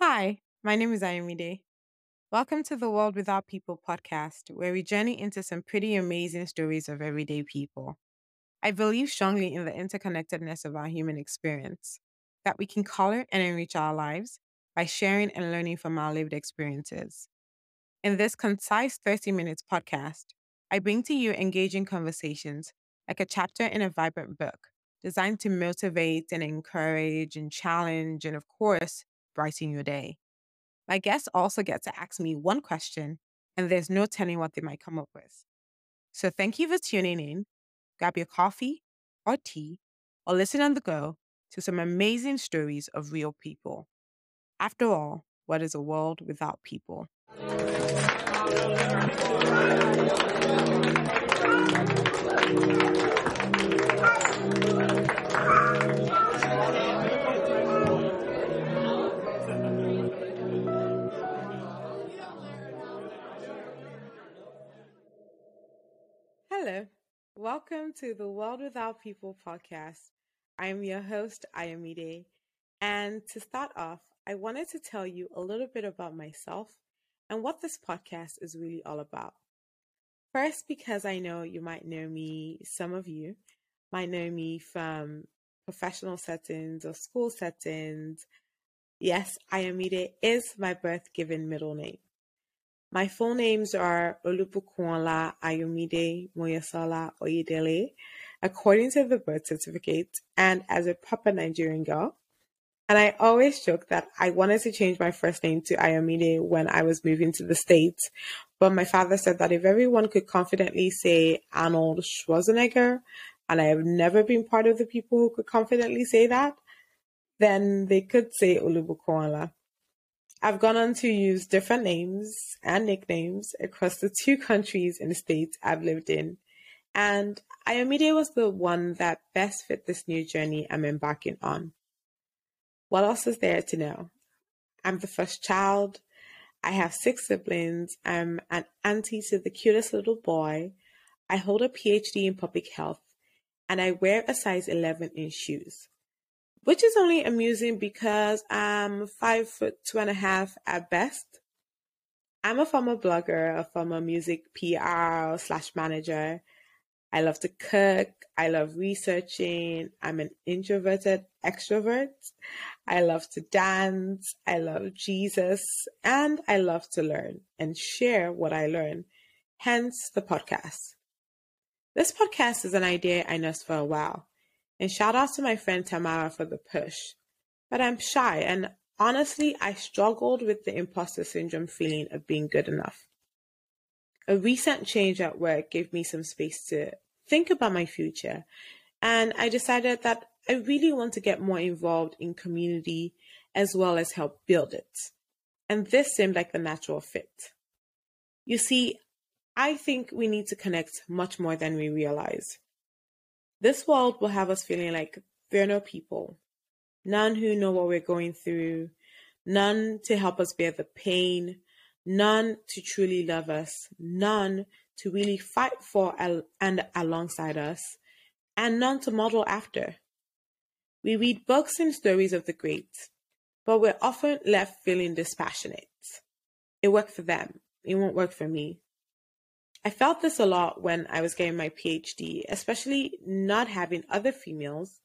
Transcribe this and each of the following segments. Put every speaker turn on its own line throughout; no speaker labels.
Hi, my name is Ayomide. Welcome to the World Without People podcast, where we journey into some pretty amazing stories of everyday people. I believe strongly in the interconnectedness of our human experience, that we can color and enrich our lives by sharing and learning from our lived experiences. In this concise 30 minutes podcast, I bring to you engaging conversations like a chapter in a vibrant book designed to motivate and encourage and challenge and, of course, brighten your day. My guests also get to ask me one question, and there's no telling what they might come up with. So thank you for tuning in. Grab your coffee or tea or listen on the go to some amazing stories of real people. After all, what is a world without people? Welcome to the World Without People podcast. I am your host, Ayomide. And to start off, I wanted to tell you a little bit about myself and what this podcast is really all about. First, because I know you might know me, some of you might know me from professional settings or school settings. Yes, Ayomide is my birth given middle name. My full names are Olubukunla Ayomide Moyesala Oyedele, according to the birth certificate, and as a proper Nigerian girl. And I always joke that I wanted to change my first name to Ayomide when I was moving to the States. But my father said that if everyone could confidently say Arnold Schwarzenegger, and I have never been part of the people who could confidently say that, then they could say Olubukunla. I've gone on to use different names and nicknames across the two countries and states I've lived in. And Ayomide was the one that best fit this new journey I'm embarking on. What else is there to know? I'm the first child. I have six siblings. I'm an auntie to the cutest little boy. I hold a PhD in public health and I wear a size 11 in shoes which is only amusing because I'm five foot two and a half at best. I'm a former blogger, a former music PR slash manager. I love to cook. I love researching. I'm an introverted extrovert. I love to dance. I love Jesus and I love to learn and share what I learn. Hence the podcast. This podcast is an idea I nursed for a while. And shout out to my friend Tamara for the push. But I'm shy and honestly, I struggled with the imposter syndrome feeling of being good enough. A recent change at work gave me some space to think about my future. And I decided that I really want to get more involved in community as well as help build it. And this seemed like the natural fit. You see, I think we need to connect much more than we realize. This world will have us feeling like there are no people, none who know what we're going through, none to help us bear the pain, none to truly love us, none to really fight for and alongside us, and none to model after. We read books and stories of the great, but we're often left feeling dispassionate. It worked for them, it won't work for me. I felt this a lot when I was getting my PhD, especially not having other females,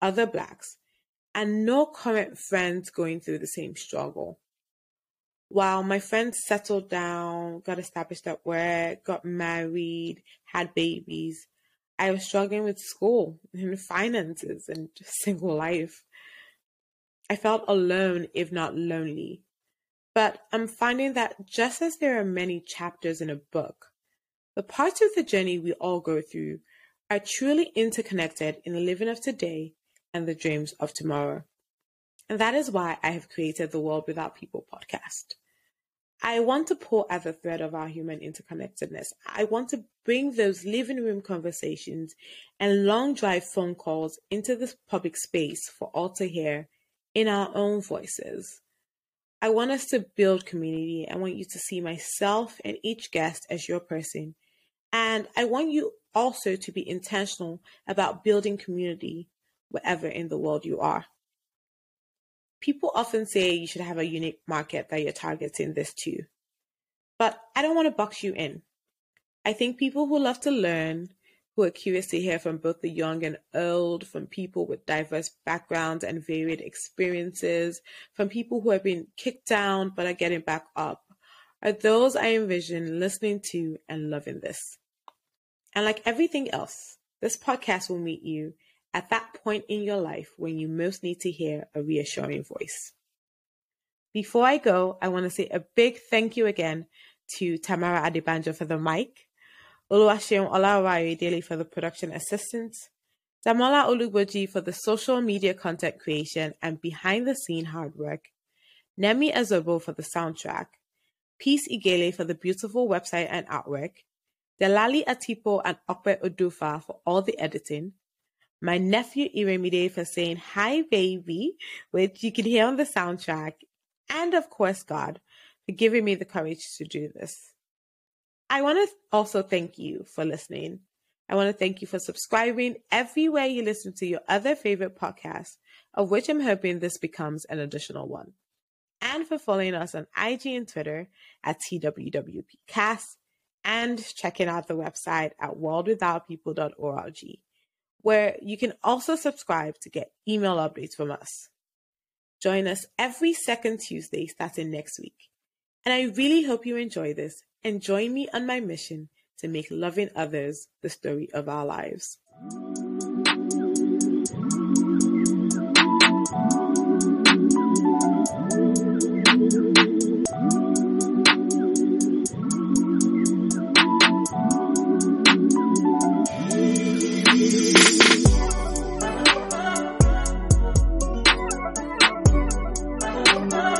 other blacks, and no current friends going through the same struggle. While my friends settled down, got established at work, got married, had babies, I was struggling with school and finances and single life. I felt alone, if not lonely. But I'm finding that just as there are many chapters in a book, the parts of the journey we all go through are truly interconnected in the living of today and the dreams of tomorrow. And that is why I have created the World Without People podcast. I want to pull at the thread of our human interconnectedness. I want to bring those living room conversations and long drive phone calls into this public space for all to hear in our own voices. I want us to build community. I want you to see myself and each guest as your person. And I want you also to be intentional about building community wherever in the world you are. People often say you should have a unique market that you're targeting this to. But I don't want to box you in. I think people who love to learn, who are curious to hear from both the young and old, from people with diverse backgrounds and varied experiences, from people who have been kicked down but are getting back up, are those I envision listening to and loving this. And like everything else, this podcast will meet you at that point in your life when you most need to hear a reassuring voice. Before I go, I want to say a big thank you again to Tamara Adebanjo for the mic, Oluwaseun Olawari Daily for the production assistance, Damola Oluboji for the social media content creation and behind the scene hard work, Nemi Azobo for the soundtrack, Peace Igele for the beautiful website and artwork, Delali Atipo and Okpe Odufa for all the editing, my nephew Iremide for saying hi baby, which you can hear on the soundtrack, and of course God for giving me the courage to do this. I want to also thank you for listening. I want to thank you for subscribing everywhere you listen to your other favorite podcasts, of which I'm hoping this becomes an additional one. And for following us on IG and Twitter at TWWPcast and checking out the website at worldwithoutpeople.org where you can also subscribe to get email updates from us. Join us every second Tuesday starting next week. And I really hope you enjoy this and join me on my mission to make loving others the story of our lives. Oh.